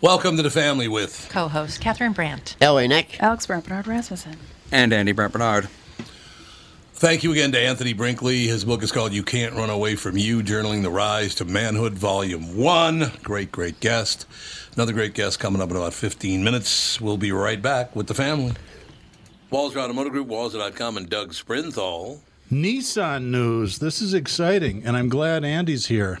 Welcome to the family with co-host Catherine Brandt, L.A. Nick, Alex Brant Barnard Rasmussen, and Andy Brant Barnard. Thank you again to Anthony Brinkley. His book is called You Can't Run Away From You Journaling the Rise to Manhood, Volume 1. Great, great guest. Another great guest coming up in about 15 minutes. We'll be right back with the family. Walser Automotive Group, Walser.com, and Doug Sprinthal. Nissan news. This is exciting, and I'm glad Andy's here.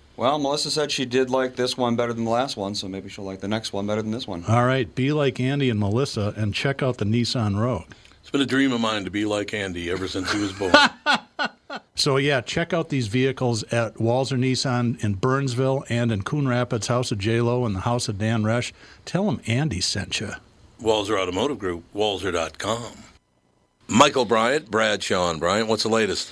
Well, Melissa said she did like this one better than the last one, so maybe she'll like the next one better than this one. All right, be like Andy and Melissa and check out the Nissan Rogue. It's been a dream of mine to be like Andy ever since he was born. so yeah, check out these vehicles at Walser Nissan in Burnsville and in Coon Rapids, House of J Lo and the House of Dan Resch. Tell them Andy sent you. Walzer Automotive Group, Walser.com. Michael Bryant, Bradshaw and Bryant, what's the latest?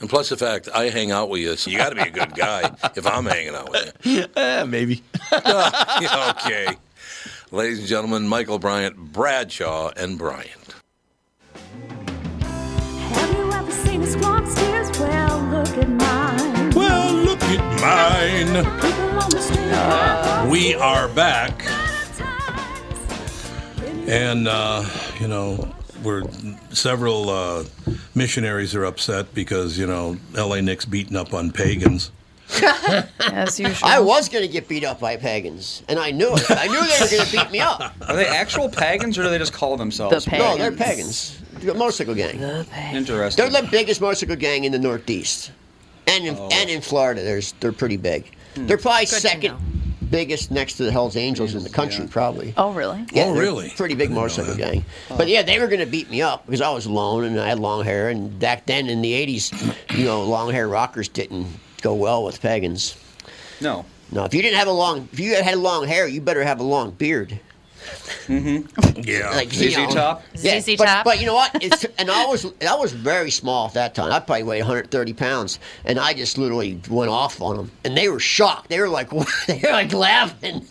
And plus the fact I hang out with you, so you got to be a good guy if I'm hanging out with you. Eh, maybe. okay. Ladies and gentlemen, Michael Bryant, Bradshaw, and Bryant. Have you ever seen a squawk steers? Well, look at mine. Well, look at mine. People on the street. We are back. And, uh, you know, we're several uh, missionaries are upset because, you know, LA Nick's beating up on pagans. as usual. I was going to get beat up by pagans, and I knew it. I knew they were going to beat me up. Are they actual pagans or do they just call themselves? The pagans. No, they're pagans. They're a motorcycle gang. Interesting. They're the biggest motorcycle gang in the Northeast, and in, and in Florida. There's they're pretty big. They're probably Good to second biggest next to the Hell's Angels in the country, probably. Oh, really? Yeah, Oh, really? Pretty big motorcycle gang. But yeah, they were going to beat me up because I was alone and I had long hair. And back then in the '80s, you know, long hair rockers didn't go well with pagans. No. No, if you didn't have a long, if you had long hair, you better have a long beard. Mm-hmm. Yeah. Like you ZZ know, Top? Yeah, ZZ but, Top? but you know what? It's, and I was I was very small at that time. I probably weighed 130 pounds, and I just literally went off on them, and they were shocked. They were like they were like laughing.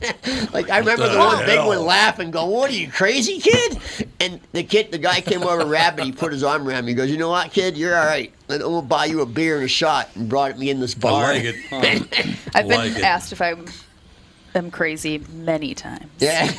like I remember the the one big hell? one laughing, going, "What are you crazy, kid?" And the kid, the guy came over rapid. He put his arm around me. He goes, "You know what, kid? You're all right. I'm gonna buy you a beer and a shot." And brought me in this I bar. like it. I've been Like it. asked if I am crazy many times. Yeah.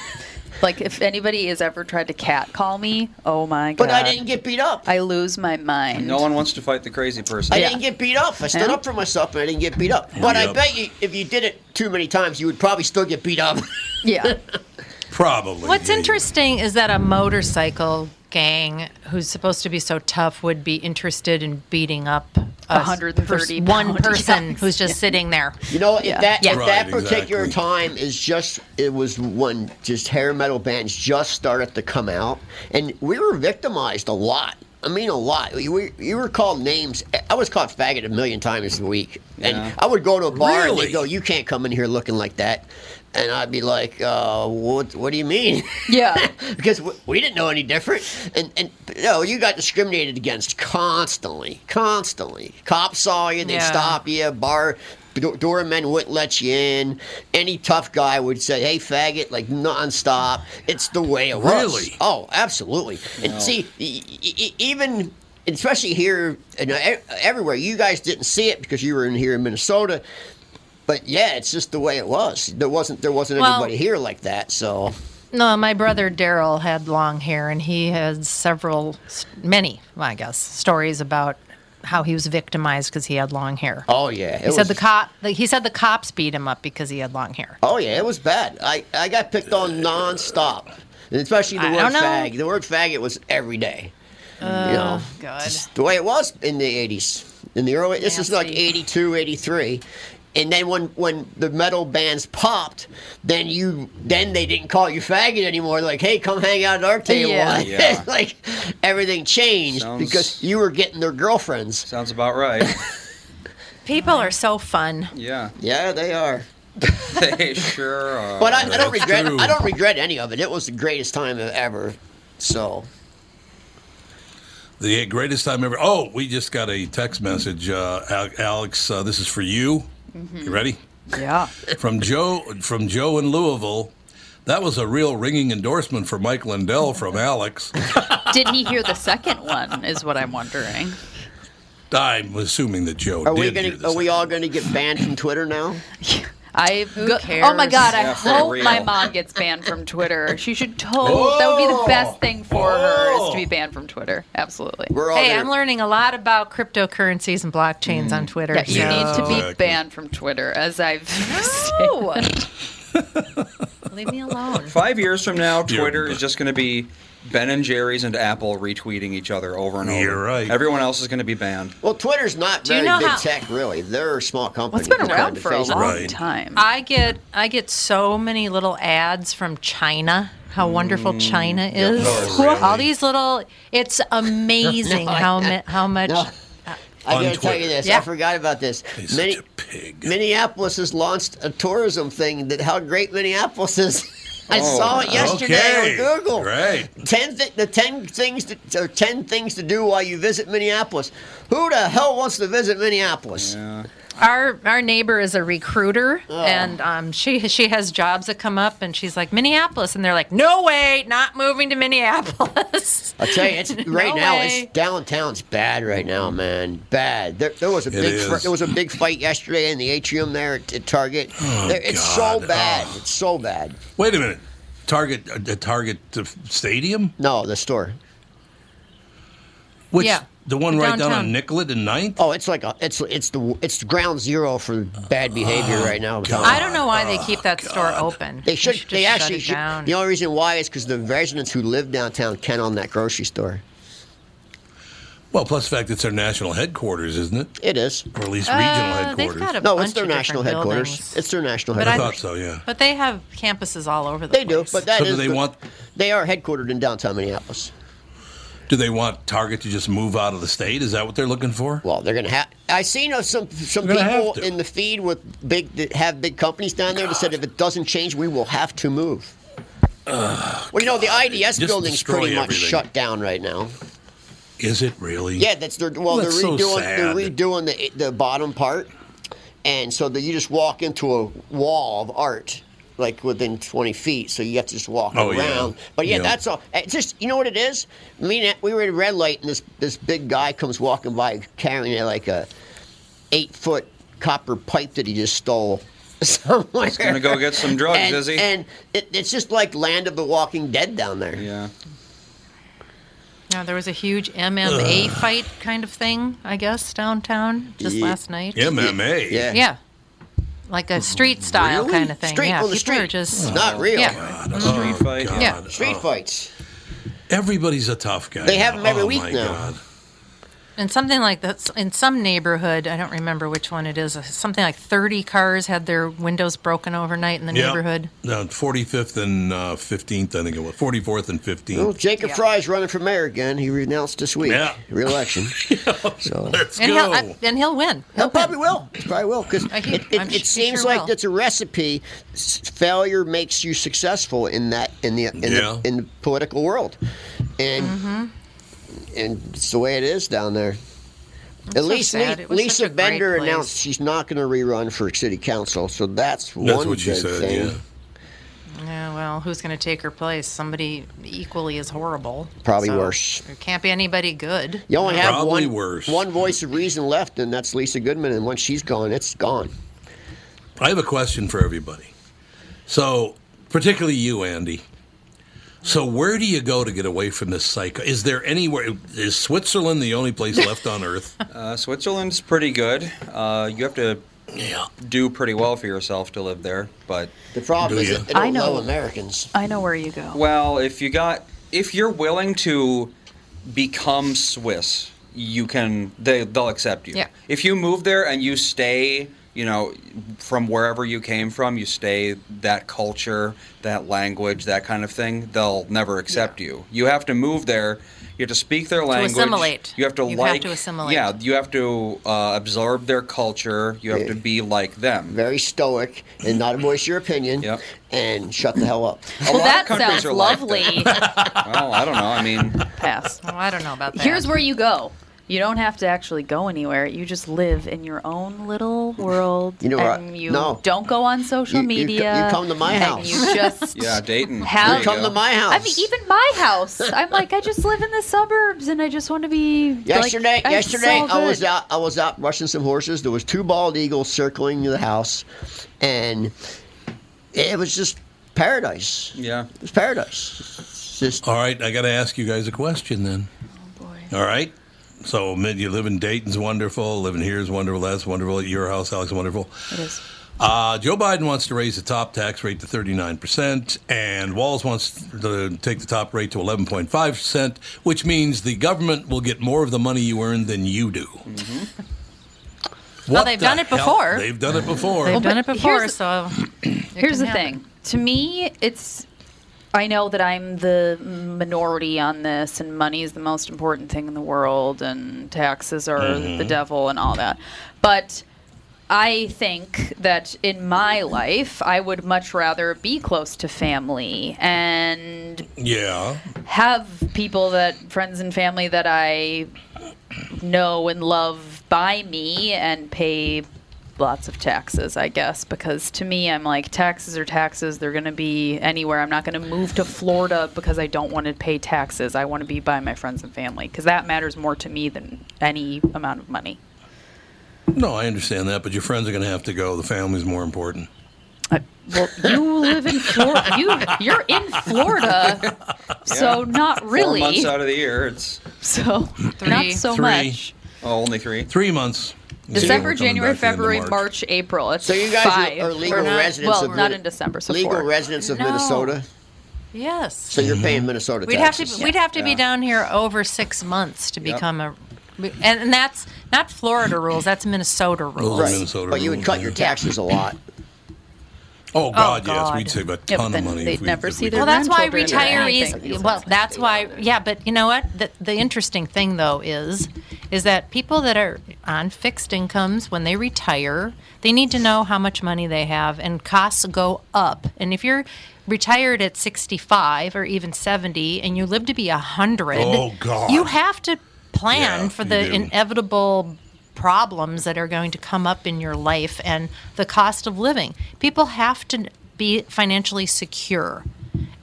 Like if anybody has ever tried to cat call me, oh my god! But I didn't get beat up. I lose my mind. No one wants to fight the crazy person. I Yeah. didn't get beat up. I stood Yeah. up for myself, and I didn't get beat up. But I bet you, if you did it too many times, you would probably still get beat up. Yeah. Probably. What's yeah. interesting is that a motorcycle gang who's supposed to be so tough would be interested in beating up a 130 one pound person guys. who's just sitting there. You know, if Yeah. that Yeah. if that particular exactly. time is just it was when just hair metal bands just started to come out, and we were victimized a lot. I mean, a lot. We, we, you were called names. I was called faggot a million times a week, and Yeah. I would go to a bar and Really? they go, "You can't come in here looking like that," and I'd be like, uh, "What? What do you mean?" Yeah. because we, we didn't know any different. And and you know, you got discriminated against constantly, constantly. Cops saw you, they'd Yeah. stop you. Bar do- doormen wouldn't let you in. Any tough guy would say, "Hey, faggot!" Like nonstop. It's the way it was. Really? Oh, absolutely. And see, e- e- e- even. Especially here and e- everywhere, you guys didn't see it because you were in here in Minnesota. But yeah, it's just the way it was. There wasn't there wasn't Well- anybody here like that. So No, my brother Daryl had long hair, and he had several, many, I guess, stories about how he was victimized because he had long hair. oh yeah, he said the cop. The, he said the cops beat him up because he had long hair. Oh yeah, it was bad. I, I got picked on nonstop, and especially the I word fag. The word faggot was every day. you know, oh, God. the way it was in the '80s. In the early, this is like Nasty. '82, '83. And then when, when the metal bands popped, then you then they didn't call you faggot anymore. Like, hey, come hang out at our table. Yeah. Yeah. Like everything changed Sounds- because you were getting their girlfriends. Sounds about right. People are so fun. yeah, Yeah, they are. they sure are. But I, I don't regret. true. I don't regret any of it. It was the greatest time ever. So The greatest time ever. Oh, we just got a text message. Uh, Alex, uh, this is for you. Mm-hmm. You ready? Yeah. From Joe from Joe in Louisville. That was a real ringing endorsement for Mike Lindell from Alex. Did he hear the second one? Is what I'm wondering. I'm assuming that Joe are did we gonna? this. Are we all gonna get banned from Twitter now? I go- cares? oh my god! I Yeah, for hope real. my mom gets banned from Twitter. She should totally. That would be the best thing for her is to be banned from Twitter. Absolutely. We're all Hey, gonna- I'm learning a lot about cryptocurrencies and blockchains on mm. Twitter. Yeah, you so- need to be Exactly. banned from Twitter, as I've No. stated. Leave me alone. Five years from now, You're- Twitter is just going to be Ben and Jerry's and Apple retweeting each other over and over. You're right. Everyone else is going to be banned. Well, Twitter's not Do you very know big how- tech, really. They're a small company. Well, it's been around for a Facebook. long Right. time. I get I get so many little ads from China. How wonderful mm, China is! Oh, really? All these little. It's amazing No, how mi- how much. No. I On gotta tell Twitter. you this. Yeah. I forgot about this. He's Mini- such a pig. Minneapolis has launched a tourism thing that how great Minneapolis is. I Oh, saw it yesterday okay. on Google. Ten th- the ten things to, ten things to do while you visit Minneapolis. Who the hell wants to visit Minneapolis? Yeah. Our our neighbor is a recruiter, Oh. and um, she she has jobs that come up, and she's like Minneapolis, and they're like, no way, not moving to Minneapolis. I'll tell you, it's No right now. way. It's downtown's bad right now, man. Bad. There, there was a It big. fr- there was a big fight yesterday in the atrium there at, at Target. Oh, There- it's God. so bad. Oh. It's so bad. Wait a minute. Target, uh, the Target uh, Stadium? No, the store. Which Yeah. The one right down on Downtown. Nicollet and Ninth? Oh, it's like a, it's it's the it's ground zero for bad behavior Oh, right now. I don't know why they keep that store open. They should. just They shut actually it should. down. The only reason why is because the residents who live downtown can own that grocery store. Well, plus the fact it's their national headquarters, isn't it? It is. Or at least Uh, regional they've headquarters. got a No, bunch it's their of national headquarters. buildings. It's their national But I headquarters. thought so, yeah. But they have campuses all over the They do, but that So is do they the- want- They are headquartered in downtown Minneapolis. Do they want Target to just move out of the state? Is that what they're looking for? Well, they're gonna have. I seen uh, some some people in the feed with big that have big companies down there that said if it doesn't change, we will have to move. well, you know the IDS Just building's pretty much everything. shut down right now. Is it really? Yeah, that's their. Well, That's they're so redoing. they're redoing the the bottom part, and so that you just walk into a wall of art, like within 20 feet. So you have to just walk Oh, yeah. around. But yeah, Yeah. that's all. It's just you know what it is. I mean, we were at a red light, and this this big guy comes walking by carrying like a eight foot copper pipe that he just stole. somewhere. He's gonna go get some drugs, and, is he? And it, it's just like Land of the Walking Dead down there. Yeah. Yeah, there was a huge MMA fight kind of thing, I guess, downtown just Ye- last night. MMA. Yeah. Yeah. Like a mm-hmm. street style Really? kind of thing. Street yeah, on the people are street. just It's not real. Yeah. Mm-hmm. Street fight. God. Yeah. Street fights. Everybody's a tough guy. They have them every oh, week my now. God. And something like that in some neighborhood, I don't remember which one it is. Something like 30 cars had their windows broken overnight in the Yeah. neighborhood. No, 45th and uh, 15th, I think it was. 44th and 15th. Well, Jacob Frey's running for mayor again. He renounced this week. Yeah. Re-election. so Let's And go. he'll uh, and he'll win. He'll win. probably will. He probably will because it, it, it su- seems sure like will. that's a recipe. Failure makes you successful in that in the in, Yeah. the, in the political world, and Mm-hmm. And it's the way it is down there. At so least sad. Le- Lisa such a great Bender announced she's not going to rerun for city council, so that's, That's one what she good said, thing. yeah. Yeah, well, who's going to take her place? Somebody equally as horrible. Probably So, worse. There can't be anybody good. You only have Probably one worse. one voice of reason left, and that's Lisa Goodman. And once she's gone, it's gone. I have a question for everybody. So, particularly you, Andy. So, where do you go to get away from this cycle? Is there anywhere? Is Switzerland the only place left on Earth? Uh, Switzerland's pretty good. Uh, you have to Yeah. do pretty well for yourself to live there, but The problem Do is ya? that they don't I know. love Americans. I know where you go. well, if you got if you're willing to become Swiss, you can they they'll accept you. Yeah. If you move there and you stay, you know, from wherever you came from, you stay that culture, that language, that kind of thing, they'll never accept you. You have to move there. You have to speak their language. assimilate. You have to You have like. to assimilate. Yeah, you have to uh, absorb their culture. You have Yeah. to be like them. Very stoic and not voice your opinion. Yep. And shut the hell up. A Well, lot that of countries sounds are like lovely. Well, I don't know. I mean, Pass. Oh, I don't know about that. Here's where you go. You don't have to actually go anywhere. You just live in your own little world. You know and you No. don't go on social You- you media. you come to my house. you just yeah, Dayton. Have- you Come go. to my house. I mean, even my house. I'm like, I just live in the suburbs, and I just want to be. like, Yesterday, I'm yesterday so I was out. I was out brushing some horses. There was two bald eagles circling the house, and it was just paradise. Yeah. It was paradise. Just All right, I got to ask you guys a question then. Oh boy. All right. So, mid- you live in Dayton's wonderful. Living here is wonderful. That's wonderful. At your house, Alex, wonderful. It is. Uh, Joe Biden wants to raise the top tax rate to 39%, and Walz wants to take the top rate to 11.5%, which means the government will get more of the money you earn than you do. Well, they've the done it hell? before. They've done it before. They've done it before, here's- so Here's the happen. thing. To me, it's. I know that I'm the minority on this, and money is the most important thing in the world, and taxes are Mm-hmm. the devil, and all that. But I think that in my life, I would much rather be close to family and yeah. have people that friends and family that I know and love by me and pay lots of taxes, I guess, because to me I'm like taxes are taxes, they're going to be anywhere. I'm not going to move to Florida because I don't want to pay taxes. I want to be by my friends and family because that matters more to me than any amount of money. No, I understand that, but your friends are going to have to go. The family's more important. I, well, you live in Florida. You you're in Florida, so not Four really. months out of the year, it's So not so Three. much. oh, only three. Three months. December, We're January, back to the end of February, March. March. April. It's so you guys five. are, are legal not- residents Well, of not in December. So legal four. residents of No. Minnesota. Yes. So you're paying Minnesota We'd have taxes. to we'd have to be Yeah. down here over six months to Yep. become a, and, and that's not Florida rules. That's Minnesota rules. Right. Minnesota but you would cut yeah. your taxes a lot. Oh, oh God, yes, God. we'd save a Yeah, but ton of money. they'd if we, never if see we their did Well, that's why grandchildren or retirees. Well, that's why. Yeah, but you know what? The, the interesting thing though is, is that people that are on fixed incomes when they retire, they need to know how much money they have, and costs go up. And if you're retired at 65 or even 70, and you live to be 100, Oh, God. you have to plan Yeah, for the inevitable problems that are going to come up in your life and the cost of living. People have to be financially secure.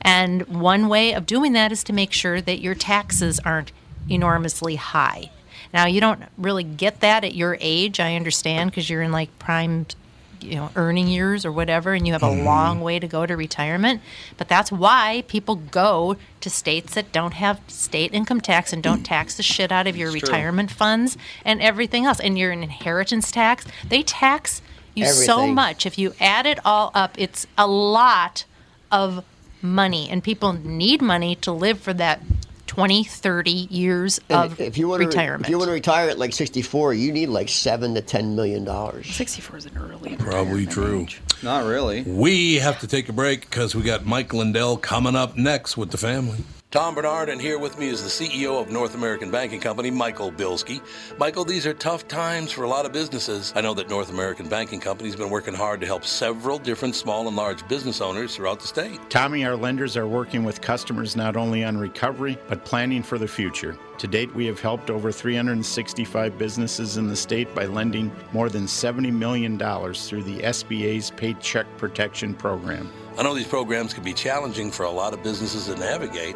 And one way of doing that is to make sure that your taxes aren't enormously high. Now, you don't really get that at your age, I understand, because you're in like prime you know earning years or whatever, and you have a mm-hmm. long way to go to retirement. But that's why people go to states that don't have state income tax and don't tax the shit out of your It's true. retirement funds and everything else, and your inheritance tax. They tax you so much. If you add it all up, it's a lot of money, and people need money to live for that 20, 30 years And of if you want retirement. to, if you want to retire at like 64, you need like seven to ten million dollars. 64 is an early. Probably true. age. Not really. We have to take a break because we got Mike Lindell coming up next with the family. Tom Barnard, and here with me is the CEO of North American Banking Company, Michael Bilski. Michael, these are tough times for a lot of businesses. I know that North American Banking Company has been working hard to help several different small and large business owners throughout the state. Tommy, our lenders are working with customers not only on recovery, but planning for the future. To date, we have helped over 365 businesses in the state by lending more than $70 million through the SBA's Paycheck Protection Program. I know these programs can be challenging for a lot of businesses to navigate.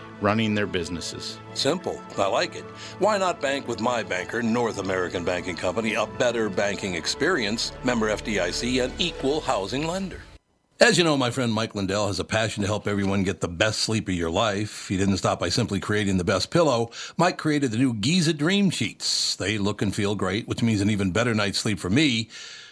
running their businesses. Simple. I like it. Why not bank with my banker, North American Banking Company, a better banking experience, member FDIC, an equal housing lender? As you know, my friend Mike Lindell has a passion to help everyone get the best sleep of your life. He didn't stop by simply creating the best pillow. Mike created the new Giza Dream Sheets. They look and feel great, which means an even better night's sleep for me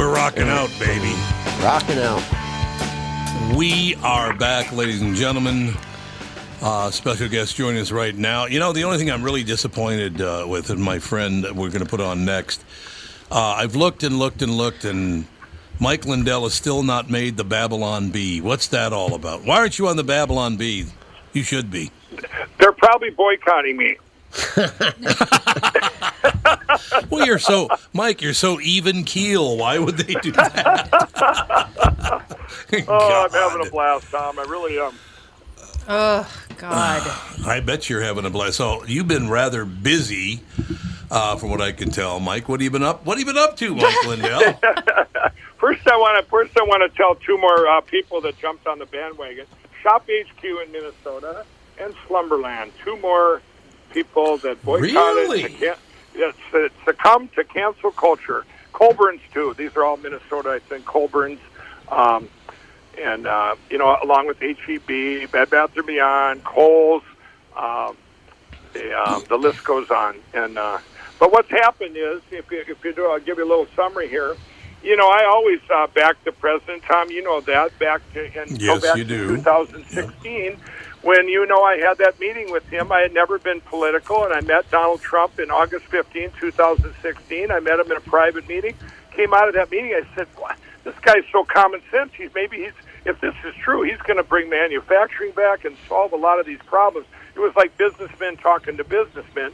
We're rocking out, baby. Rocking out. We are back, ladies and gentlemen. Uh, special guest joining us right now. You know, the only thing I'm really disappointed uh, with, and my friend that we're going to put on next, uh, I've looked and looked and looked, and Mike Lindell has still not made the Babylon Bee. What's that all about? Why aren't you on the Babylon Bee? You should be. They're probably boycotting me. Well, you're so, Mike, you're so even keel. Why would they do that? Oh, I'm having a blast, Tom. I really am. Oh God. I bet you're having a blast. So you've been rather busy, uh, from what I can tell, Mike. What have you been up? What have you been up to, Mike Lindell? First, I want to first I want to tell two more uh, people that jumped on the bandwagon: Shop HQ in Minnesota and Slumberland. Two more people that boycotted, Really? can- yes, uh, succumbed to cancel culture. Coborn's too. These are all Minnesota, I think. Coborn's, um, and uh, you know, along with HEB, Bed Bath and Beyond, Kohl's. Um, the, um, the list goes on. And uh, but what's happened is, if you, if you do, I'll give you a little summary here. You know, I always uh, backed the president, Tom. You know that back to and go Yes, back you to do. 2016 when you know I had that meeting with him. I had never been political, and I met Donald Trump in August 15, 2016. I met him in a private meeting. Came out of that meeting, I said, "What? This guy's so common sense. He's maybe he's if this is true, he's going to bring manufacturing back and solve a lot of these problems." It was like businessmen talking to businessmen,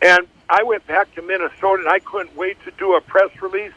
and I went back to Minnesota, and I couldn't wait to do a press release.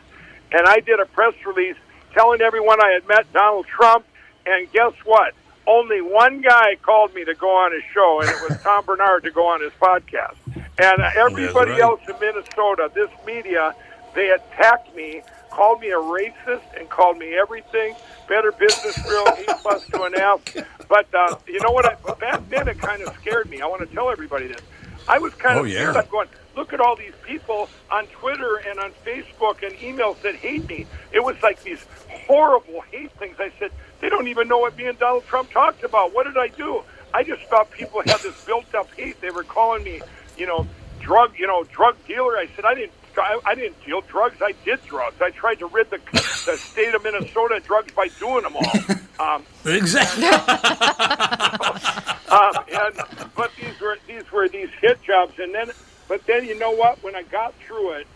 And I did a press release telling everyone I had met Donald Trump, and guess what? Only one guy called me to go on his show, and it was Tom Barnard to go on his podcast. And everybody right. else in Minnesota, this media, they attacked me, called me a racist, and called me everything. Better Business Grill, E plus to an F. But uh, you know what? I, back then, it kind of scared me. I want to tell everybody this. I was kind Oh, of yeah. I'm going, look at all these people on Twitter and on Facebook and emails that hate me. It was like these horrible hate things. I said, they don't even know what me and Donald Trump talked about. What did I do? I just thought people had this built up hate. They were calling me, you know, drug, you know, drug dealer. I said, I didn't. I, I didn't deal drugs. I did drugs. I tried to rid the, the state of Minnesota of drugs by doing them all. Um, Exactly. um, and but these were these were these hit jobs, and then but then you know what? When I got through it,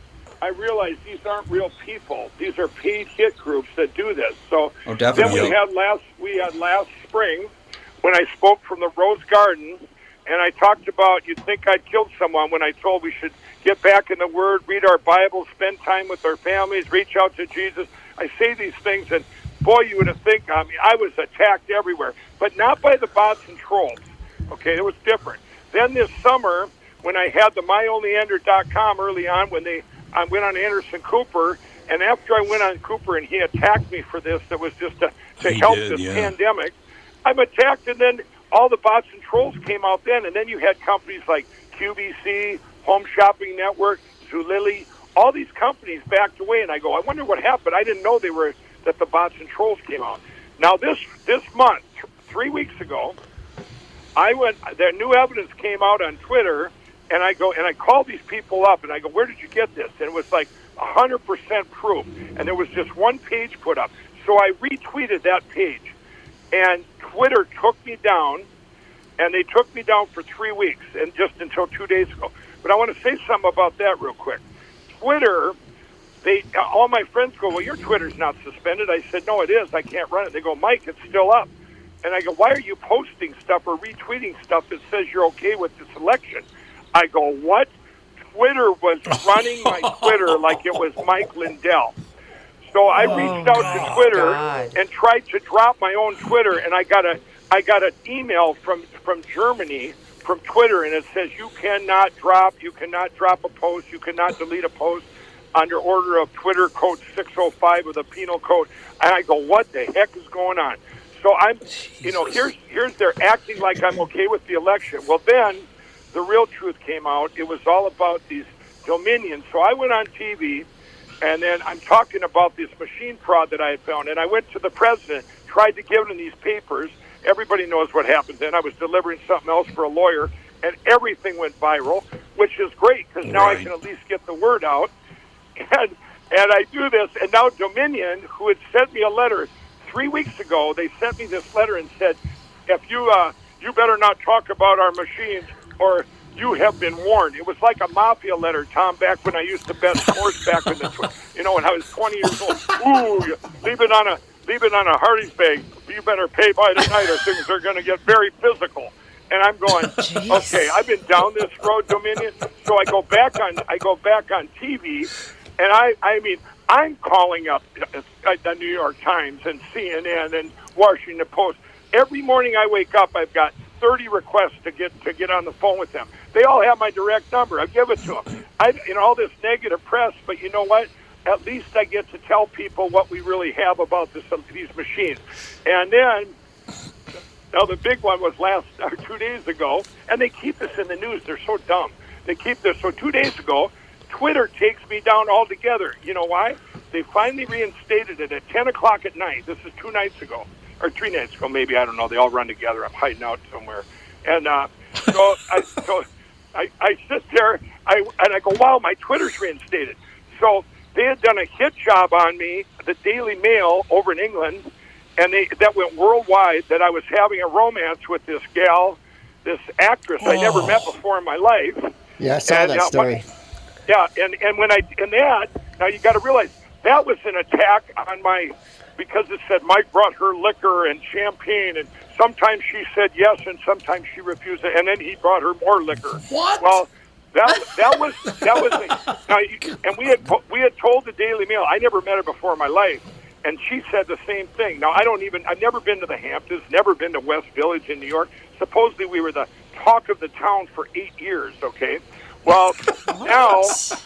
I realized these aren't real people. These are paid hit groups that do this. So Oh, definitely. then we had last we had last spring when I spoke from the Rose Garden, and I talked about you'd think I'd killed someone when I told we should get back in the Word, read our Bible, spend time with our families, reach out to Jesus. I say these things, and boy, you would have think I mean I was attacked everywhere, but not by the bots and trolls. Okay, it was different. Then this summer, when I had the myonlyander.com early on, when they I went on Anderson Cooper, and after I went on Cooper and he attacked me for this, that was just to, to He help did, this yeah. pandemic. I'm attacked, and then all the bots and trolls came out then, and then you had companies like QVC, Home Shopping Network, Zulily, all these companies backed away, and I go, I wonder what happened. I didn't know they were that the bots and trolls came out. Now this this month, th- three weeks ago, I went. Their new evidence came out on Twitter, and I go and I call these people up, and I go, "Where did you get this?" And it was like hundred percent proof, and there was just one page put up. So I retweeted that page, and Twitter took me down, and they took me down for three weeks, and just until two days ago. But I want to say something about that real quick. Twitter, they all my friends go, "Well, your Twitter's not suspended." I said, "No, it is. I can't run it." They go, "Mike, it's still up." And I go, "Why are you posting stuff or retweeting stuff that says you're okay with this election?" I go, "What?" Twitter was running my Twitter like it was Mike Lindell. So I oh, reached out to Twitter God. and tried to drop my own Twitter, and I got a I got an email from from Germany from Twitter, and it says you cannot drop, you cannot drop a post, you cannot delete a post under order of Twitter code 605 of the penal code. And I go, what the heck is going on? So I'm, you know, here's here's they're acting like I'm okay with the election. Well, then the real truth came out. It was all about these dominions. So I went on TV, and then I'm talking about this machine fraud that I had found. And I went to the president, tried to give him these papers. Everybody knows what happened then. I was delivering something else for a lawyer, and everything went viral, which is great because now I can at least get the word out. And and I do this, and now Dominion, who had sent me a letter three weeks ago, they sent me this letter and said, "If you uh, you better not talk about our machines, or you have been warned." It was like a mafia letter, Tom, back when I used to bet sports back in the, tw- you know, when I was 20 years old. Ooh, you- leave it on a leave it on a Hardee's bag. You better pay by tonight, or things are going to get very physical. And I'm going, okay, I've been down this road, Dominion. So I go back on, I go back on TV, and I, I mean, I'm calling up uh, the New York Times and CNN and Washington Post every morning. I wake up, I've got 30 requests to get to get on the phone with them. They all have my direct number. I give it to them. I, know, all this negative press, but you know what? At least I get to tell people what we really have about this, these machines. And then now the big one was last or two days ago, and they keep this in the news. They're so dumb. They keep this. So two days ago, Twitter takes me down altogether. You know why? They finally reinstated it at 10 o'clock at night. This is two nights ago, or three nights ago, maybe. I don't know. They all run together. I'm hiding out somewhere, and uh, so I so I, I sit there. I and I go, wow, my Twitter's reinstated. So they had done a hit job on me, the Daily Mail over in England, and they that went worldwide. That I was having a romance with this gal, this actress I never met before in my life. Yeah, I saw And, that uh, story. Yeah, and and when I and that now you got to realize that was an attack on my because it said Mike brought her liquor and champagne, and sometimes she said yes, and sometimes she refused it, and then he brought her more liquor. What? Well, that that was that was a, now, and we had we had told the Daily Mail I never met her before in my life, and she said the same thing. Now I don't even I've never been to the Hamptons, never been to West Village in New York. Supposedly we were the talk of the town for eight years. Okay, well now so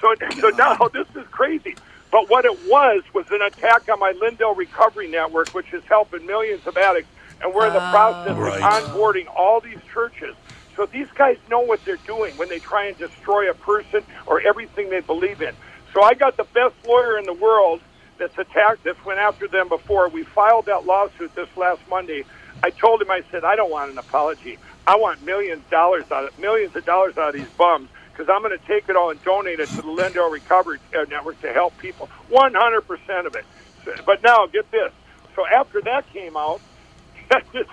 so now this is crazy. But what it was was an attack on my Lindell Recovery Network, which is helping millions of addicts, and we're in the process Right. of onboarding all these churches. So these guys know what they're doing when they try and destroy a person or everything they believe in. So I got the best lawyer in the world that's attacked, that's went after them before. We filed that lawsuit this last Monday. I told him, I said, I don't want an apology. I want millions of dollars out of millions of dollars out of these bums because I'm going to take it all and donate it to the Lindell Recovery uh, Network to help people. 100% of it. So- But now, get this. So after that came out, it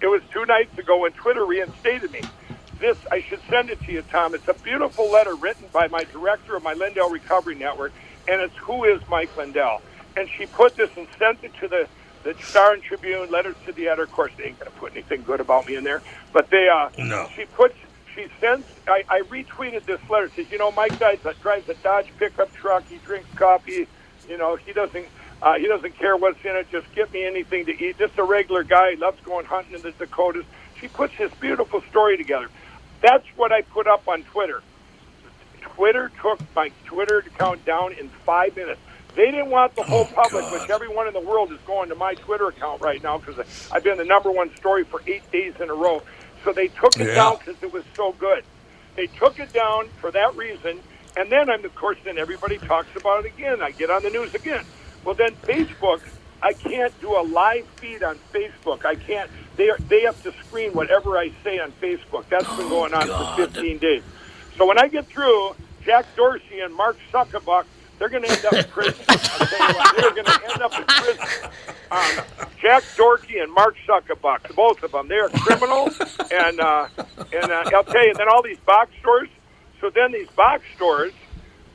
it was two nights ago when Twitter reinstated me. This, I should send it to you, Tom. It's a beautiful letter written by my director of my Lindell Recovery Network, and it's Who is Mike Lindell? And she put this and sent it to the, the Star and Tribune, letters to the editor. Of course, they ain't going to put anything good about me in there, but they, uh, No. she puts, she sends, I, I retweeted this letter. Says, you know, Mike drives a, drives a Dodge pickup truck. He drinks coffee. You know, he doesn't, uh, he doesn't care what's in it. Just get me anything to eat. Just a regular guy. He loves going hunting in the Dakotas. She puts this beautiful story together. That's what I put up on Twitter. Twitter took my Twitter account down in five minutes. They didn't want the whole public, which everyone in the world is going to my Twitter account right now because I've been the number one story for eight days in a row. So they took it Yeah. down because it was so good. They took it down for that reason, and then I'm of course then everybody talks about it again. I get on the news again. Well, then Facebook, I can't do a live feed on Facebook. I can't. They are, they have to screen whatever I say on Facebook. That's been going on for 15 days. So when I get through, Jack Dorsey and Mark Zuckerbuck, they're going to end up in prison. They're going to end up in prison. Um, Jack Dorsey and Mark Zuckerbuck, both of them, they are criminals. and uh, and uh, I'll tell you, then all these box stores. So then these box stores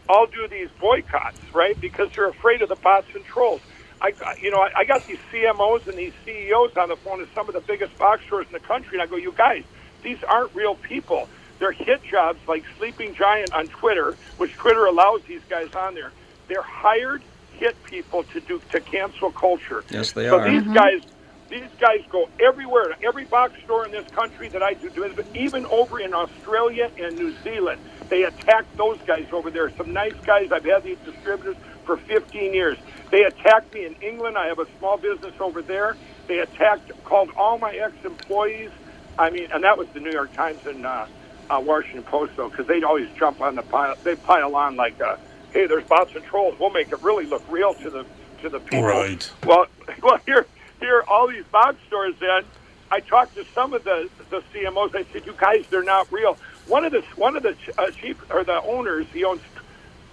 all do these boycotts, right? Because they're afraid of the bots and trolls. I, I- you know, I, I got these CMOs and these CEOs on the phone of some of the biggest box stores in the country, and I go, you guys, these aren't real people. They're hit jobs like Sleeping Giant on Twitter, which Twitter allows these guys on there. They're hired hit people to do to cancel culture. Yes, they so are. these guys, these guys go everywhere. Every box store in this country that I do business, with, even over in Australia and New Zealand, they attack those guys over there. Some nice guys. I've had these distributors for 15 years. They attacked me in England. I have a small business over there. They attacked, called all my ex-employees. I mean, and that was the New York Times and uh, uh, Washington Post, though, because they'd always jump on the pile. They pile on like, uh, "Hey, there's bots and trolls. We'll make it really look real to the to the people." Right. Well, well, here, here, all these box stores. Then I talked to some of the the CMOs. I said, "You guys, they're not real." One of the one of the uh, chief or the owners, he owns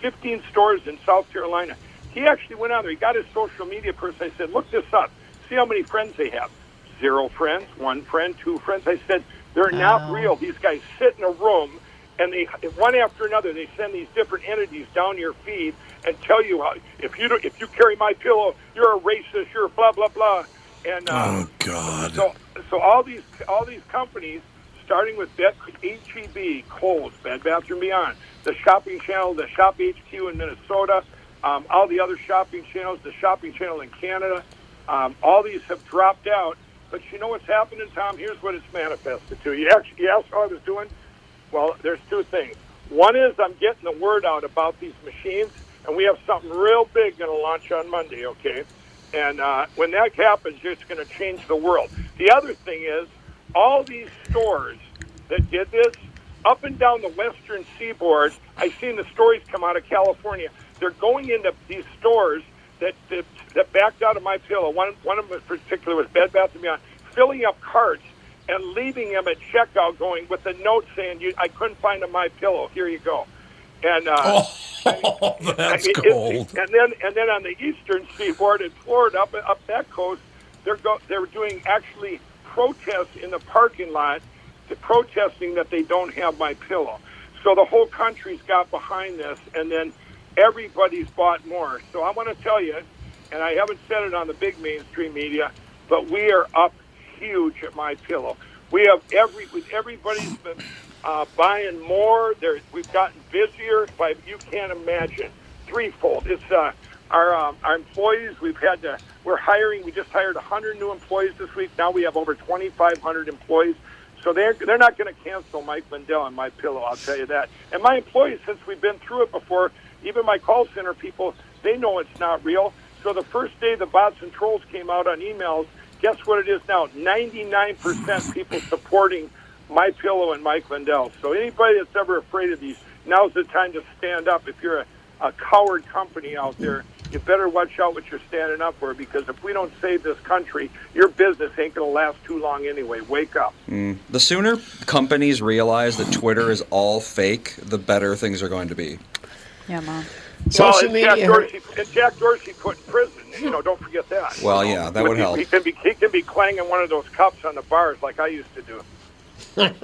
15 stores in South Carolina. He actually went out there. He got his social media person. I said, "Look this up. See how many friends they have. Zero friends, one friend, two friends." I said, "They're not real. These guys sit in a room." And they, one after another, they send these different entities down your feed and tell you how if you don't, if you carry my pillow, you're a racist, you're blah blah blah. And uh, Oh God. so, so all these all these companies, starting with Bet, HEB, Kohl's, Bed Bath and Beyond, the shopping channel, the Shop HQ in Minnesota, um, all the other shopping channels, the shopping channel in Canada, um, all these have dropped out. But you know what's happening, Tom? Here's what it's manifested to. You actually you asked how I was doing. Well, there's two things. One is I'm getting the word out about these machines, and we have something real big going to launch on Monday. Okay, and uh, when that happens, it's going to change the world. The other thing is all these stores that did this up and down the western seaboard. I've seen the stories come out of California. They're going into these stores that that, that backed out of my pillow. One one of them in particular was Bed Bath and Beyond, filling up carts and leaving them at checkout, going with a note saying, you, "I couldn't find a my pillow. Here you go." And uh, Oh, that's I mean, cold. And then and then on the eastern seaboard in Florida, up up that coast, they're go, they're doing actually protests in the parking lot, to protesting that they don't have my pillow. So the whole country's got behind this, and then everybody's bought more. So I want to tell you, and I haven't said it on the big mainstream media, but we are up huge at my pillow. We have every with everybody's been uh, buying more. There, we've gotten busier by you can't imagine, threefold. It's uh, our um, our employees. We've had to. We're hiring. We just hired 100 new employees this week. Now we have over 2,500 employees. So they're they're not going to cancel Mike Lindell on my pillow. I'll tell you that. And my employees, since we've been through it before, even my call center people, they know it's not real. So the first day the bots and trolls came out on emails, guess what it is now? 99% people supporting My Pillow and Mike Lindell. So anybody that's ever afraid of these, now's the time to stand up. If you're a, a coward company out there, you better watch out what you're standing up for because if we don't save this country, your business ain't going to last too long anyway. Wake up. Mm. The sooner companies realize that Twitter is all fake, the better things are going to be. Yeah, mom. Social well, and Jack Dorsey, and Jack Dorsey put in prison. You know, don't forget that. Well, yeah, that would He- help. He can be he can be clanging one of those cups on the bars like I used to do.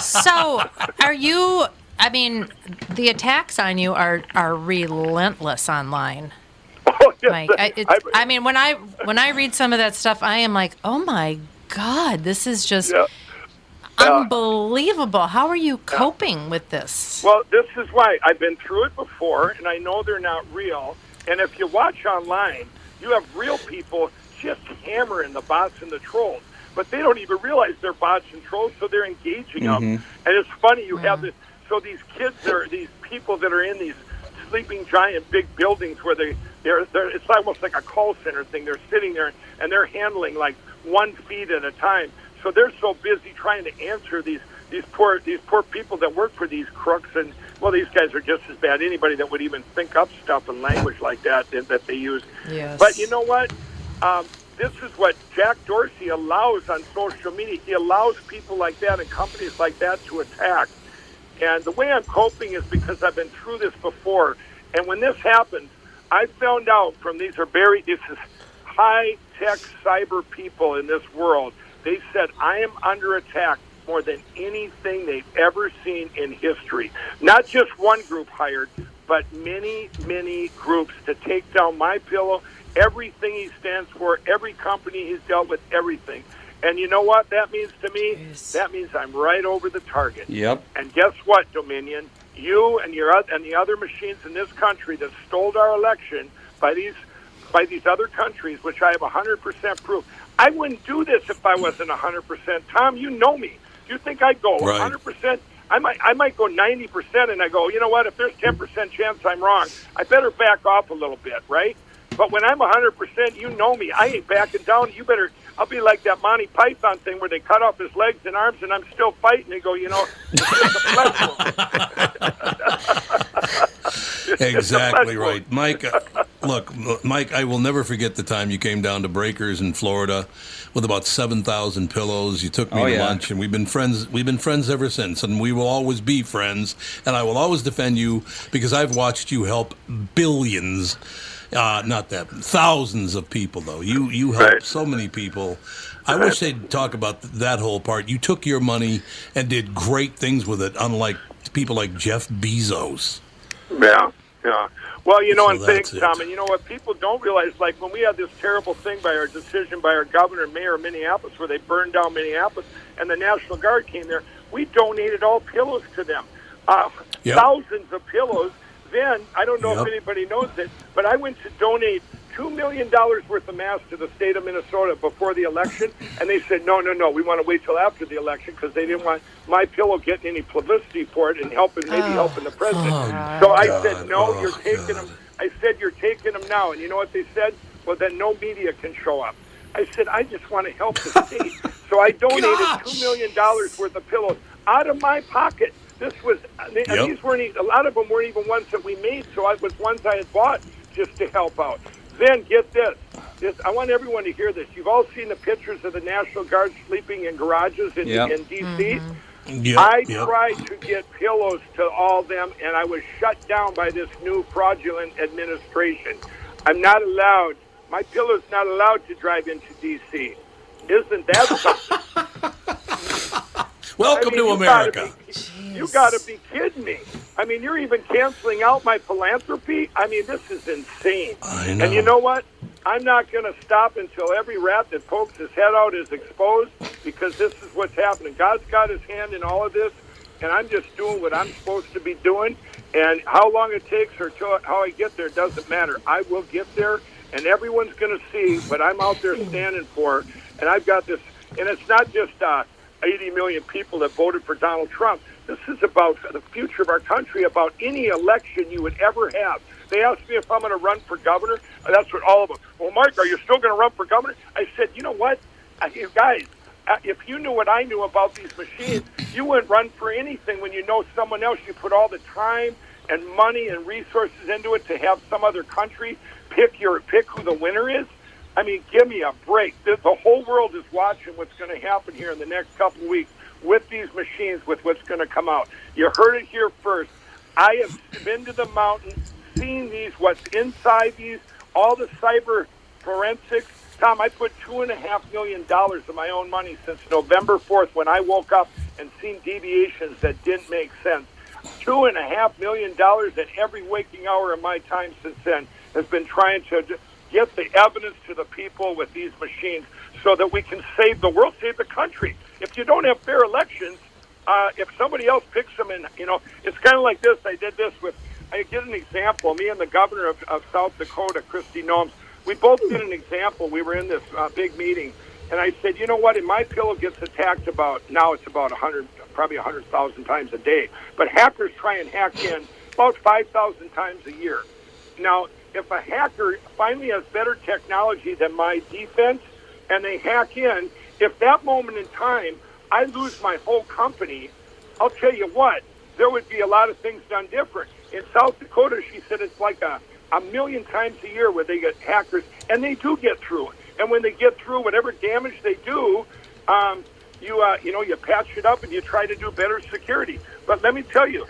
So, are you? I mean, the attacks on you are are relentless online. Oh, yes, Mike, I, it's, I mean, when I when I read some of that stuff, I am like, oh my god, this is just unbelievable. How are you coping with this? Well, this is why I've been through it before, and I know they're not real. And if you watch online, you have real people just hammering the bots and the trolls, but they don't even realize they're bots and trolls, so they're engaging them. Mhm. And it's funny you have this. So these kids are these people that are in these sleeping giant big buildings where they they're, they're it's almost like a call center thing. They're sitting there and they're handling like one feed at a time. So they're so busy trying to answer these these poor these poor people that work for these crooks and well these guys are just as bad. Anybody that would even think up stuff in language like that that, that they use. Yes. But you know what? Um, this is what Jack Dorsey allows on social media. He allows people like that and companies like that to attack. And the way I'm coping is because I've been through this before. And when this happens, I found out from these are very this is high tech cyber people in this world. They said I am under attack more than anything they've ever seen in history. Not just one group hired, but many, many groups to take down my pillow, everything he stands for, every company he's dealt with, everything. And you know what that means to me? That means I'm right over the target. Yep. And guess what, Dominion? You and your and the other machines in this country that stole our election by these by these other countries, which I have 100% proof. I wouldn't do this if I wasn't 100%. Tom, you know me. Do you think I'd go Right. 100%? I might I might go 90% and I go, you know what? If there's 10% chance I'm wrong, I better back off a little bit, right? But when I'm 100%, you know me. I ain't backing down. You better I'll be like that Monty Python thing where they cut off his legs and arms and I'm still fighting. They go, you know, exactly right, Mike. Uh, look, Mike, I will never forget the time you came down to Breakers in Florida with about seven thousand pillows. You took me Oh, to yeah. lunch, and we've been friends. We've been friends ever since, and we will always be friends. And I will always defend you because I've watched you help billions. Uh, not that thousands of people though. You you helped so many people. I wish they'd talk about th- that whole part. You took your money and did great things with it, unlike people like Jeff Bezos. Yeah, yeah. Well, you know, So and things. Tom, and you know what people don't realize, like when we had this terrible thing by our decision by our governor and mayor of Minneapolis, where they burned down Minneapolis, and the National Guard came there, we donated all pillows to them, uh, Yep. thousands of pillows. Then I don't know Yep. if anybody knows it, but I went to donate two million dollars worth of masks to the state of Minnesota before the election, and they said no, no, no, we want to wait till after the election because they didn't want my pillow getting any publicity for it and helping maybe oh. helping the president. Oh, so I God. said no, Oh, you're taking them. I said you're taking them now, and you know what they said? Well, then no media can show up. I said I just want to help the state, so I donated two million dollars worth of pillows out of my pocket. This was and Yep. these weren't a lot of them weren't even ones that we made, so it was ones I had bought just to help out. Then get this. This, I want everyone to hear this. You've all seen the pictures of the National Guard sleeping in garages in, Yep. in D.C. Mm-hmm. Yep, I yep. tried to get pillows to all them, and I was shut down by this new fraudulent administration. I'm not allowed. My pillow's not allowed to drive into D.C. Isn't that something? Welcome I mean, to gotta America. be- You got to be kidding me. I mean, you're even canceling out my philanthropy. I mean, this is insane. I know. And you know what? I'm not going to stop until every rat that pokes his head out is exposed because this is what's happening. God's got his hand in all of this, and I'm just doing what I'm supposed to be doing. And how long it takes or how I get there doesn't matter. I will get there, and everyone's going to see what I'm out there standing for. And I've got this, and it's not just uh, 80 million people that voted for Donald Trump. This is about the future of our country, about any election you would ever have. They asked me if I'm going to run for governor. That's what all of them. Well, Mark, are you still going to run for governor? I said, you know what, I, you guys, if you knew what I knew about these machines, you wouldn't run for anything when you know someone else. You put all the time and money and resources into it to have some other country pick your pick who the winner is. I mean, give me a break. The, the whole world is watching what's going to happen here in the next couple of weeks with these machines, with what's going to come out. You heard it here first. I have been to the mountain, seen these, what's inside these, all the cyber forensics. Tom, I put two and a half million dollars of my own money since November 4th when I woke up and seen deviations that didn't make sense. Two and a half million dollars at every waking hour of my time since then has been trying to get the evidence to the people with these machines so that we can save the world, save the country. If you don't have fair elections, uh, if somebody else picks them, and you know, it's kind of like this. I did this with. I get an example. Me and the governor of, of South Dakota, Kristi Noem, we both did an example. We were in this uh, big meeting, and I said, you know what? My pillow gets attacked about now. It's about a hundred, probably a hundred thousand times a day. But hackers try and hack in about five thousand times a year. Now, if a hacker finally has better technology than my defense, and they hack in, if that moment in time I lose my whole company, I'll tell you what, there would be a lot of things done different. In South Dakota, she said it's like a, a million times a year where they get hackers, and they do get through. And when they get through, whatever damage they do, um, you uh, you know you patch it up and you try to do better security. But let me tell you,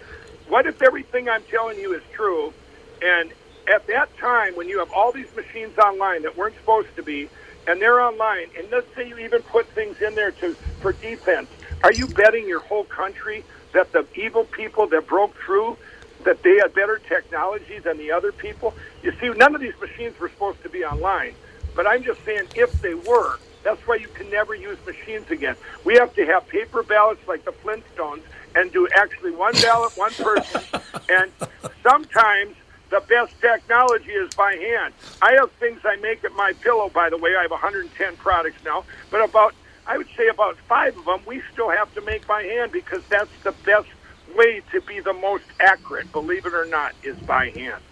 what if everything I'm telling you is true, and at that time when you have all these machines online that weren't supposed to be, and they're online, and let's say you even put things in there to for defense, are you betting your whole country that the evil people that broke through that they had better technology than the other people? You see, none of these machines were supposed to be online, but I'm just saying if they were, that's why you can never use machines again. We have to have paper ballots like the Flintstones and do actually one ballot, one person, and sometimes the best technology is by hand. I have things I make at my pillow, by the way. I have 110 products now, but about I would say about five of them we still have to make by hand because that's the best way to be the most accurate. Believe it or not, is by hand.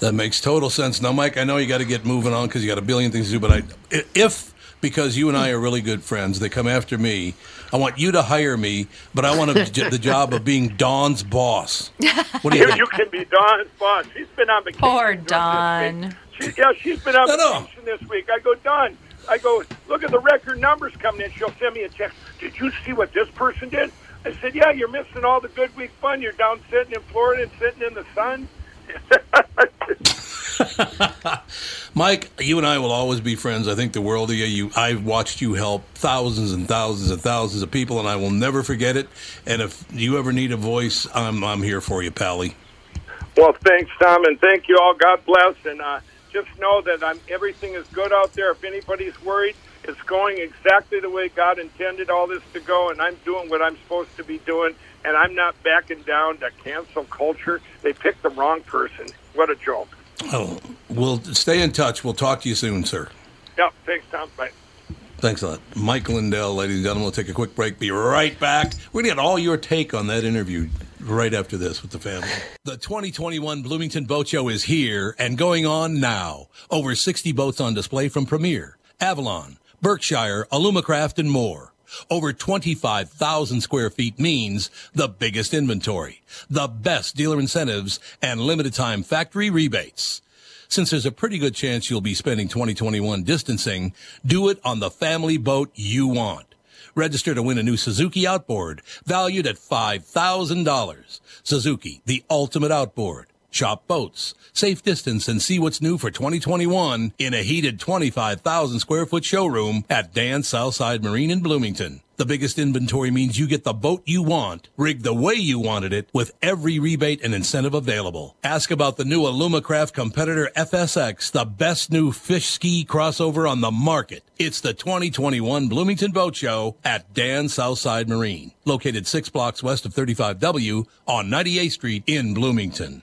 That makes total sense. Now, Mike, I know you got to get moving on because you got a billion things to do. But I, if because you and I are really good friends, they come after me. I want you to hire me, but I want a, the job of being Dawn's boss. What do you you, think? you can be Dawn's boss. She's been on vacation. Poor during this Dawn. She, yeah, she's been on No, no. vacation this week. I go, Dawn. I go, look at the record numbers coming in. She'll send me a check. Did you see what this person did? I said, yeah, you're missing all the good week fun. You're down sitting in Florida and sitting in the sun. Mike, you and I will always be friends. I think the world of you. you. I've watched you help thousands and thousands and thousands of people, and I will never forget it. And if you ever need a voice, I'm I'm here for you, Pally. Well, thanks, Tom, and thank you all. God bless, and uh, just know that I'm everything is good out there. If anybody's worried, it's going exactly the way God intended all this to go, and I'm doing what I'm supposed to be doing, and I'm not backing down to cancel culture. They picked the wrong person. What a joke. Oh, we'll stay in touch. We'll talk to you soon, sir. Yeah, thanks, Tom. Bye. Thanks a lot. Mike Lindell, ladies and gentlemen, we'll take a quick break. Be right back. We're going to get all your take on that interview right after this with the family. The 2021 Bloomington Boat Show is here and going on now. Over 60 boats on display from Premier, Avalon, Berkshire, Alumacraft, and more. Over 25,000 square feet means the biggest inventory, the best dealer incentives, and limited time factory rebates. Since there's a pretty good chance you'll be spending 2021 distancing, do it on the family boat you want. Register to win a new Suzuki outboard valued at $5,000. Suzuki, the ultimate outboard. Shop boats, safe distance, and see what's new for 2021 in a heated 25,000 square foot showroom at Dan Southside Marine in Bloomington. The biggest inventory means you get the boat you want, rigged the way you wanted it, with every rebate and incentive available. Ask about the new Alumacraft competitor FSX, the best new fish ski crossover on the market. It's the 2021 Bloomington Boat Show at Dan Southside Marine, located six blocks west of 35W on 98th Street in Bloomington.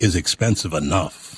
is expensive enough.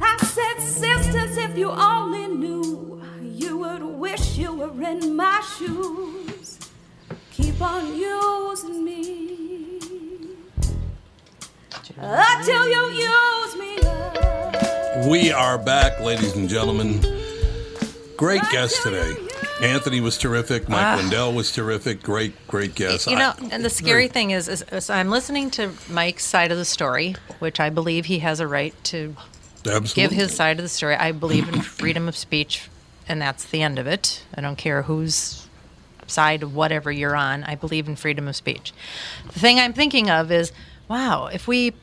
I said, sisters, if you only knew, you would wish you were in my shoes. Keep on using me until you use me up. We are back, ladies and gentlemen. Great guest today. Anthony was terrific. Mike Ah. Lindell was terrific. Great, great guest. You know, I- and the scary thing is, is, is I'm listening to Mike's side of the story, which I believe he has a right to Absolutely. give his side of the story. I believe in freedom of speech, and that's the end of it. I don't care whose side of whatever you're on. I believe in freedom of speech. The thing I'm thinking of is, wow, if we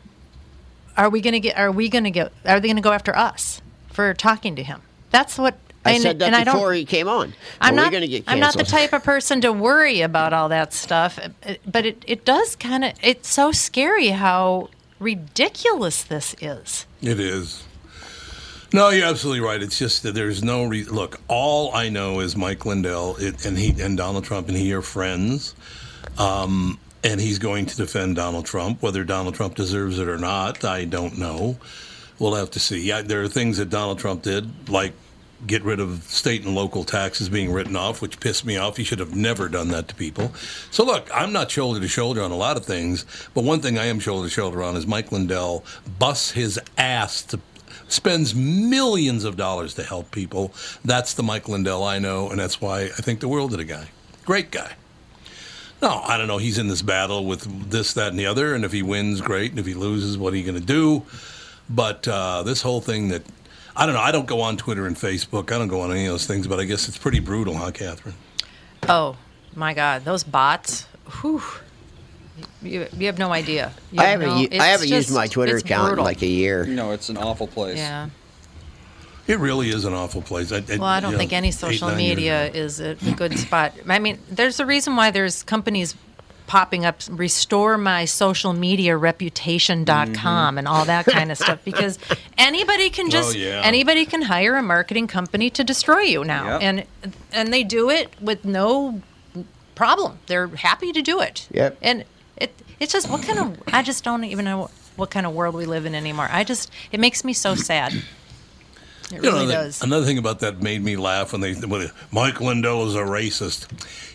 are we going to get are we going to get are they going to go after us for talking to him? That's what I and- said that and I don't- before he came on. I'm Well, not. Gonna get I'm not the type of person to worry about all that stuff, but it, it does kind of. It's so scary how ridiculous this is. It is. No, you're absolutely right. It's just that there's no re- look. All I know is Mike Lindell it, and he and Donald Trump and he are friends, um, and he's going to defend Donald Trump. Whether Donald Trump deserves it or not, I don't know. We'll have to see. Yeah, there are things that Donald Trump did, like get rid of state and local taxes being written off, which pissed me off. He should have never done that to people. So look, I'm not shoulder to shoulder on a lot of things, but one thing I am shoulder to shoulder on is Mike Lindell busts his ass to spends millions of dollars to help people. That's the Mike Lindell I know, and that's why I think the world of the guy. Great guy. No, I don't know. He's in this battle with this, that, and the other, and if he wins, great. And if he loses, what are you going to do? But uh, this whole thing that I don't know. I don't go on Twitter and Facebook. I don't go on any of those things, but I guess it's pretty brutal, huh, Catherine? Oh my God, those bots. Whew. You, you have no idea. You I have haven't. no- u- I haven't used my Twitter account brutal. in like a year. No, it's an awful place. Yeah. It really is an awful place. I, Well, I don't think any social nine years media is a, a good spot. I mean, there's a reason why there's companies popping up, restore my social media reputation.com mm-hmm. and all that kind of stuff because anybody can oh, just Oh, yeah. anybody can hire a marketing company to destroy you now Yep. and and they do it with no problem they're happy to do it Yep. and it it's just what kind of i just don't even know what kind of world we live in anymore i just it makes me so sad it You know, really another, does another thing about that made me laugh when they when Mike Lindell is a racist.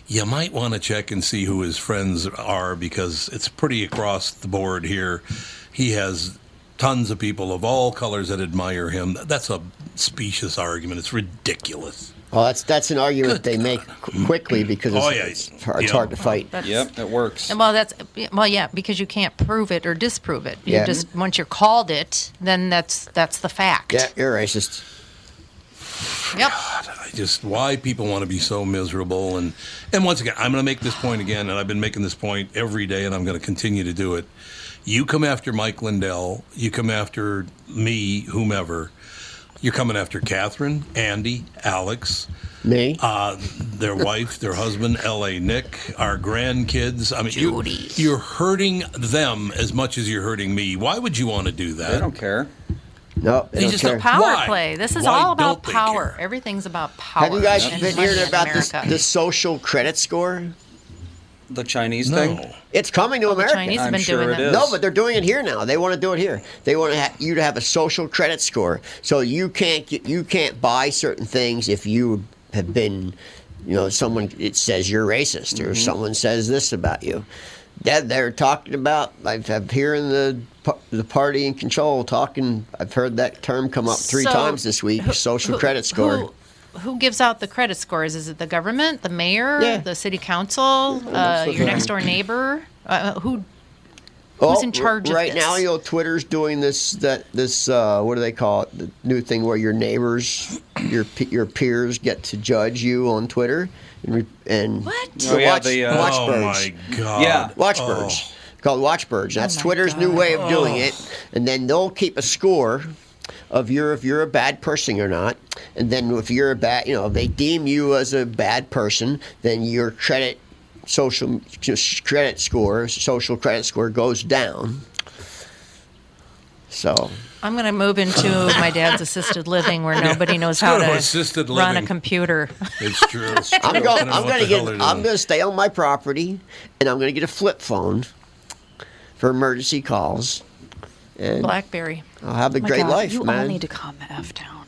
You might want to check and see who his friends are because it's pretty across the board here. He has tons of people of all colors that admire him. That's a specious argument. It's ridiculous. Well, that's that's an argument they make qu- quickly because oh, it's, Oh, yeah. it's, hard, it's Yeah. hard to fight. That's- Yep, it works. And well, that's well, yeah, because you can't prove it or disprove it. You Yeah. just once you're called it, then that's that's the fact. Yeah, you're racist. Yep. I just why people want to be so miserable and and once again I'm going to make this point again and I've been making this point every day and I'm going to continue to do it. You come after Mike Lindell, you come after me, whomever. You're coming after Catherine, Andy, Alex, me, uh, their wife, their husband, L.A. Nick, our grandkids. I mean, you, you're hurting them as much as you're hurting me. Why would you want to do that? I don't care. No, They just don't- Power Why? play. This is Why all about power. Everything's about power. Have you guys been hearing about this the social credit score? The Chinese No. thing? It's coming to the America. Chinese have I'm been sure doing it No, but they're doing it here now. They want to do it here. They want to ha- you to have a social credit score, so you can't get, you can't buy certain things if you have been, you know, someone it says you're racist or Mhm. someone says this about you. That they're talking about. I've, I'm hearing the the party in control talking. I've heard that term come up three So, times this week. social who- credit score. Who, who gives out the credit scores? Is it the government, the mayor, Yeah. the city council, uh, your next door neighbor? Uh, who? Oh, in charge of right this? now? You know, Twitter's doing this. That this uh, what do they call it? The new thing where your neighbors, your your peers get to judge you on Twitter and re- and What? Oh, yeah, watch, the, uh, watchbirds. Oh my god. Yeah. Watchbirds. Called Watchbirds. That's Oh my Twitter's new way of doing it. And then they'll keep a score of your if you're a bad person or not. And then if you're a bad, you know, they deem you as a bad person, then your credit social credit score, social credit score goes down. So I'm going to move into my dad's assisted living where nobody knows how to to assisted run a computer. It's true. It's true. I'm going. I'm going to get. I'm going to stay on my property, and I'm going to get a flip phone for emergency calls. And BlackBerry. I'll have a my great God, life, you man. all need to calm the f down.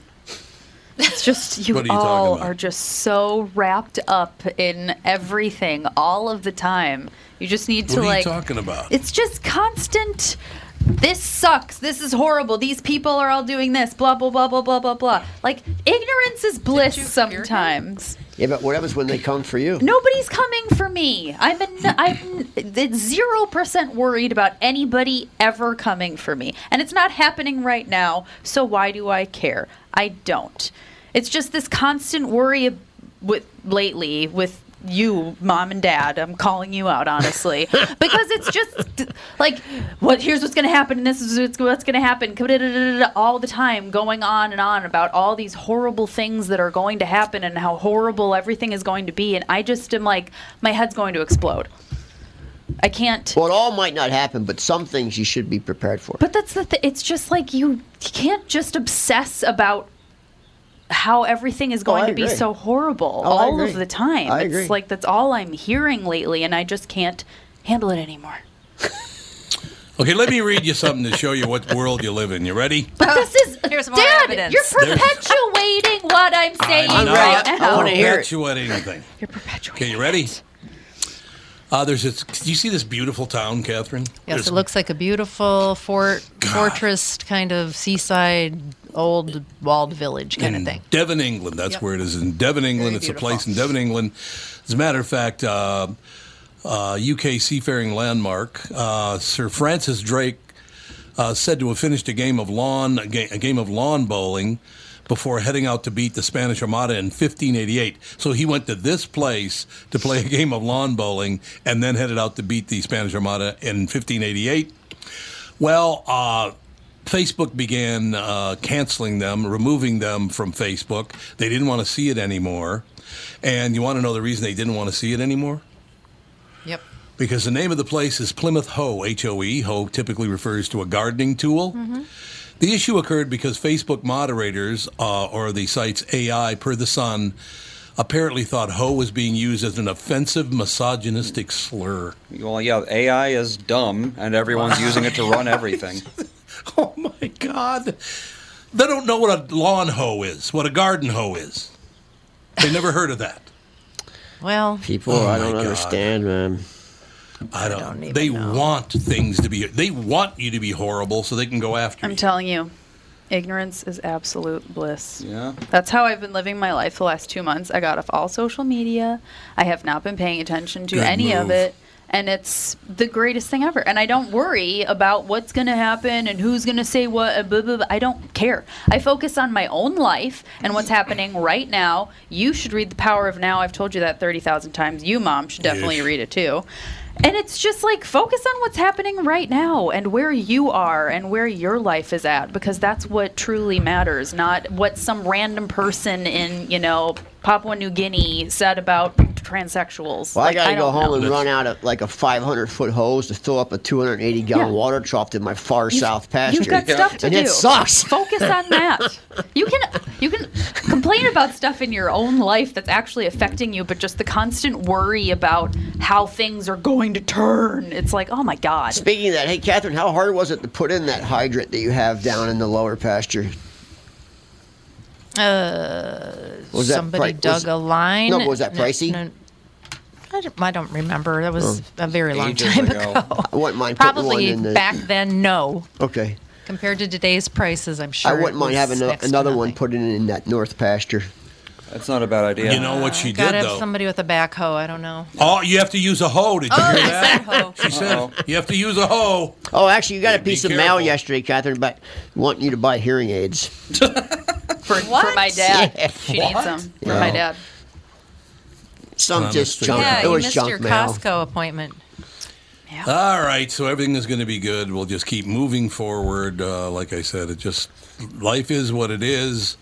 It's just you What are you talking all about? are just so wrapped up in everything all of the time. You just need What to are you like. talking about? It's just constant. This sucks. This is horrible. These people are all doing this. Blah blah blah blah blah blah blah. Like ignorance is bliss sometimes. Yeah, but what happens when they come for you? Nobody's coming for me. I'm in, I'm zero percent worried about anybody ever coming for me, and it's not happening right now. So why do I care? I don't. It's just this constant worry with lately with you, mom and dad. I'm calling you out honestly because it's just like what here's what's going to happen and this is what's- what's going to happen all the time going on and on about all these horrible things that are going to happen and how horrible everything is going to be and I just am like my head's going to explode. I can't Well, it all might not happen, but some things you should be prepared for. but that's the th- it's just like you, you can't just obsess about how everything is going Oh, to be so horrible Oh, all of the time. I it's agree. like that's all I'm hearing lately and I just can't handle it anymore. Okay, let me read you something to show you what world you live in. You ready? But this is Here's more Dad, evidence. you're perpetuating what I'm saying I'm right not- now. I wanna hear it. Perpetuate anything. You're perpetuating. Okay, you ready? Uh, there's this. Do you see this beautiful town, Catherine? Yes, There's- it looks like a beautiful fort, fortress kind of seaside, old walled village kind of thing. Devon, England. That's Yep. where it is in Devon, England. Very it's beautiful. a place in Devon, England. As a matter of fact, uh, uh, UK seafaring landmark. Uh, Sir Francis Drake uh, said to have finished a game of lawn a, a game of lawn bowling before heading out to beat the Spanish Armada in 1588. So he went to this place to play a game of lawn bowling and then headed out to beat the Spanish Armada in 1588. Well, uh, Facebook began uh, canceling them, removing them from Facebook. They didn't want to see it anymore. And you want to know the reason they didn't want to see it anymore? Yep. Because the name of the place is Plymouth Hoe, H O E. Hoe typically refers to a gardening tool. The issue occurred because Facebook moderators, uh, or the site's AI, per the Sun, apparently thought hoe was being used as an offensive, misogynistic slur. Well, yeah, AI is dumb, and everyone's using it to run everything. Oh my God. They don't know what a lawn hoe is, what a garden hoe is. They never heard of that. Well, People, Oh I don't God. understand, man. I don't. don't even they know. want things to be. They want you to be horrible so they can go after I'm you. telling you, ignorance is absolute bliss. Yeah. That's how I've been living my life the last two months. I got off all social media. I have not been paying attention to Good any of it. And it's the greatest thing ever. And I don't worry about what's going to happen and who's going to say what. and Blah, blah, blah. I don't care. I focus on my own life and what's happening right now. You should read The Power of Now. I've told you that 30,000 times. You, mom, should definitely read it too. And it's just like focus on what's happening right now and where you are and where your life is at because that's what truly matters, not what some random person in, you know, Papua New Guinea said about transsexuals. Well, Like, I gotta go home know. and run out of like a 500 foot hose to fill up a 280 gallon Yeah. water trough in my far You've- south pasture. You've got stuff to and do. it sucks. Focus on that. You can you can complain about stuff in your own life that's actually affecting you, but just the constant worry about how things are going to turn. It's like, oh my god. Speaking of that, hey Catherine, how hard was it to put in that hydrant that you have down in the lower pasture? uh, Was that somebody pri- dug was- a line. No, but was that pricey? no. I don't, I don't remember. That was a very long Ages time ago. ago. I wouldn't mind putting one Probably in the- back then, no. Okay. Compared to today's prices, I'm sure. I it wouldn't mind was having a, next to another nothing. one put in in that north pasture. That's not a bad idea. You know what she did Gotta have though. somebody with a backhoe. I don't know. Oh, you have to use a hoe. Did you Oh, hear that? hoe. She said you have to use a hoe. Oh, actually, you got a Be piece of mail careful. yesterday, Catherine, but wanting you to buy hearing aids. For, for my dad. Yeah. She needs them for Yeah. my dad. Some just junk. Yeah, it you was missed junk your mail. Costco appointment. All right, so everything is going to be good. We'll just keep moving forward. Uh, like I said, it just life is what it is.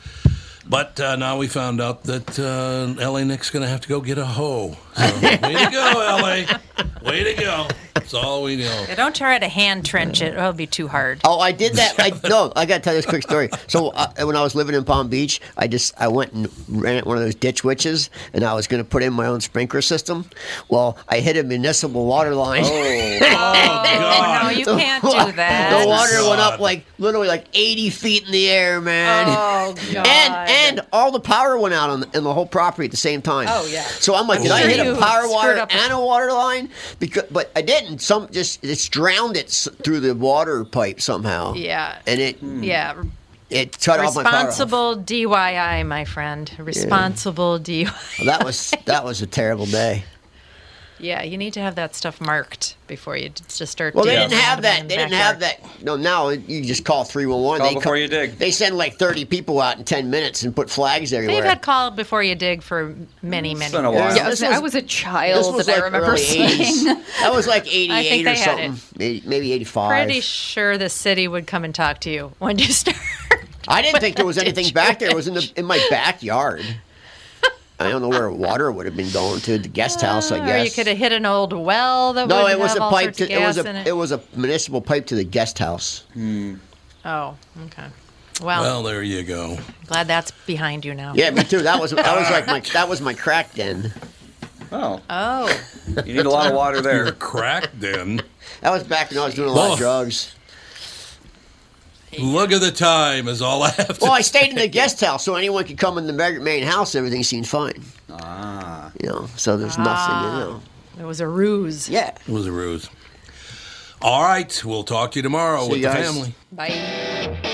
But uh, now we found out that uh, LA Nick's going to have to go get a hoe. So, way to go, LA! Way to go! That's all we know. Yeah, don't try to hand trench it. It'll be too hard. Oh, I did that. I, no, I got to tell this quick story. So uh, when I was living in Palm Beach, I just I went and ran one of those ditch witches, and I was going to put in my own sprinkler system. Well, I hit a municipal water line. Oh, no, you can't do that. The water went up like literally like 80 feet in the air, man. Oh, God. And and all the power went out on the, in the whole property at the same time. Oh, yeah. So I'm like, I'm did I hit a power wire up- and a water line? Because but I didn't. Some just it's drowned it through the water pipe somehow. Yeah. And it hmm. Yeah. it cut off my power. off. Responsible DIY, my friend. Responsible DIY. Well, that was that was a terrible day. Yeah, you need to have that stuff marked before you just start. Well, they didn't have that. They didn't have that. No, now you just call three one one. Call They before co- you dig. They send like thirty people out in ten minutes and put flags everywhere. They've had call before you dig for many, many been a while. Yeah, I This was, I was- was a child was and like I remember seeing. That was like I eighty think eight they or something. it. Maybe, maybe eighty five. Pretty sure the city would come and talk to you when you start. I didn't think there was anything back there. It was in the in my backyard. I don't know where water would have been going to the guest house. I uh, Or guess. you could have hit an old well that no, it was have a pipe. To, it was a it. it. was a municipal pipe to the guest house. Hmm. Oh, okay. Well, Well, there you go. glad that's behind you now. Yeah, me too. That was that was like my that was my crack den. Oh, Oh, you need a lot of water You're there. cracked then. That was back when I was doing a lot Well, of drugs. Look at the time is all I have to Well, I stayed in the guest house, so anyone could come in the ma- main house. Everything seemed fine. Ah. You know, so there's nothing. You know. it was a ruse. Yeah. It was a ruse. All right, we'll talk to you tomorrow See with you the guys. family. Bye.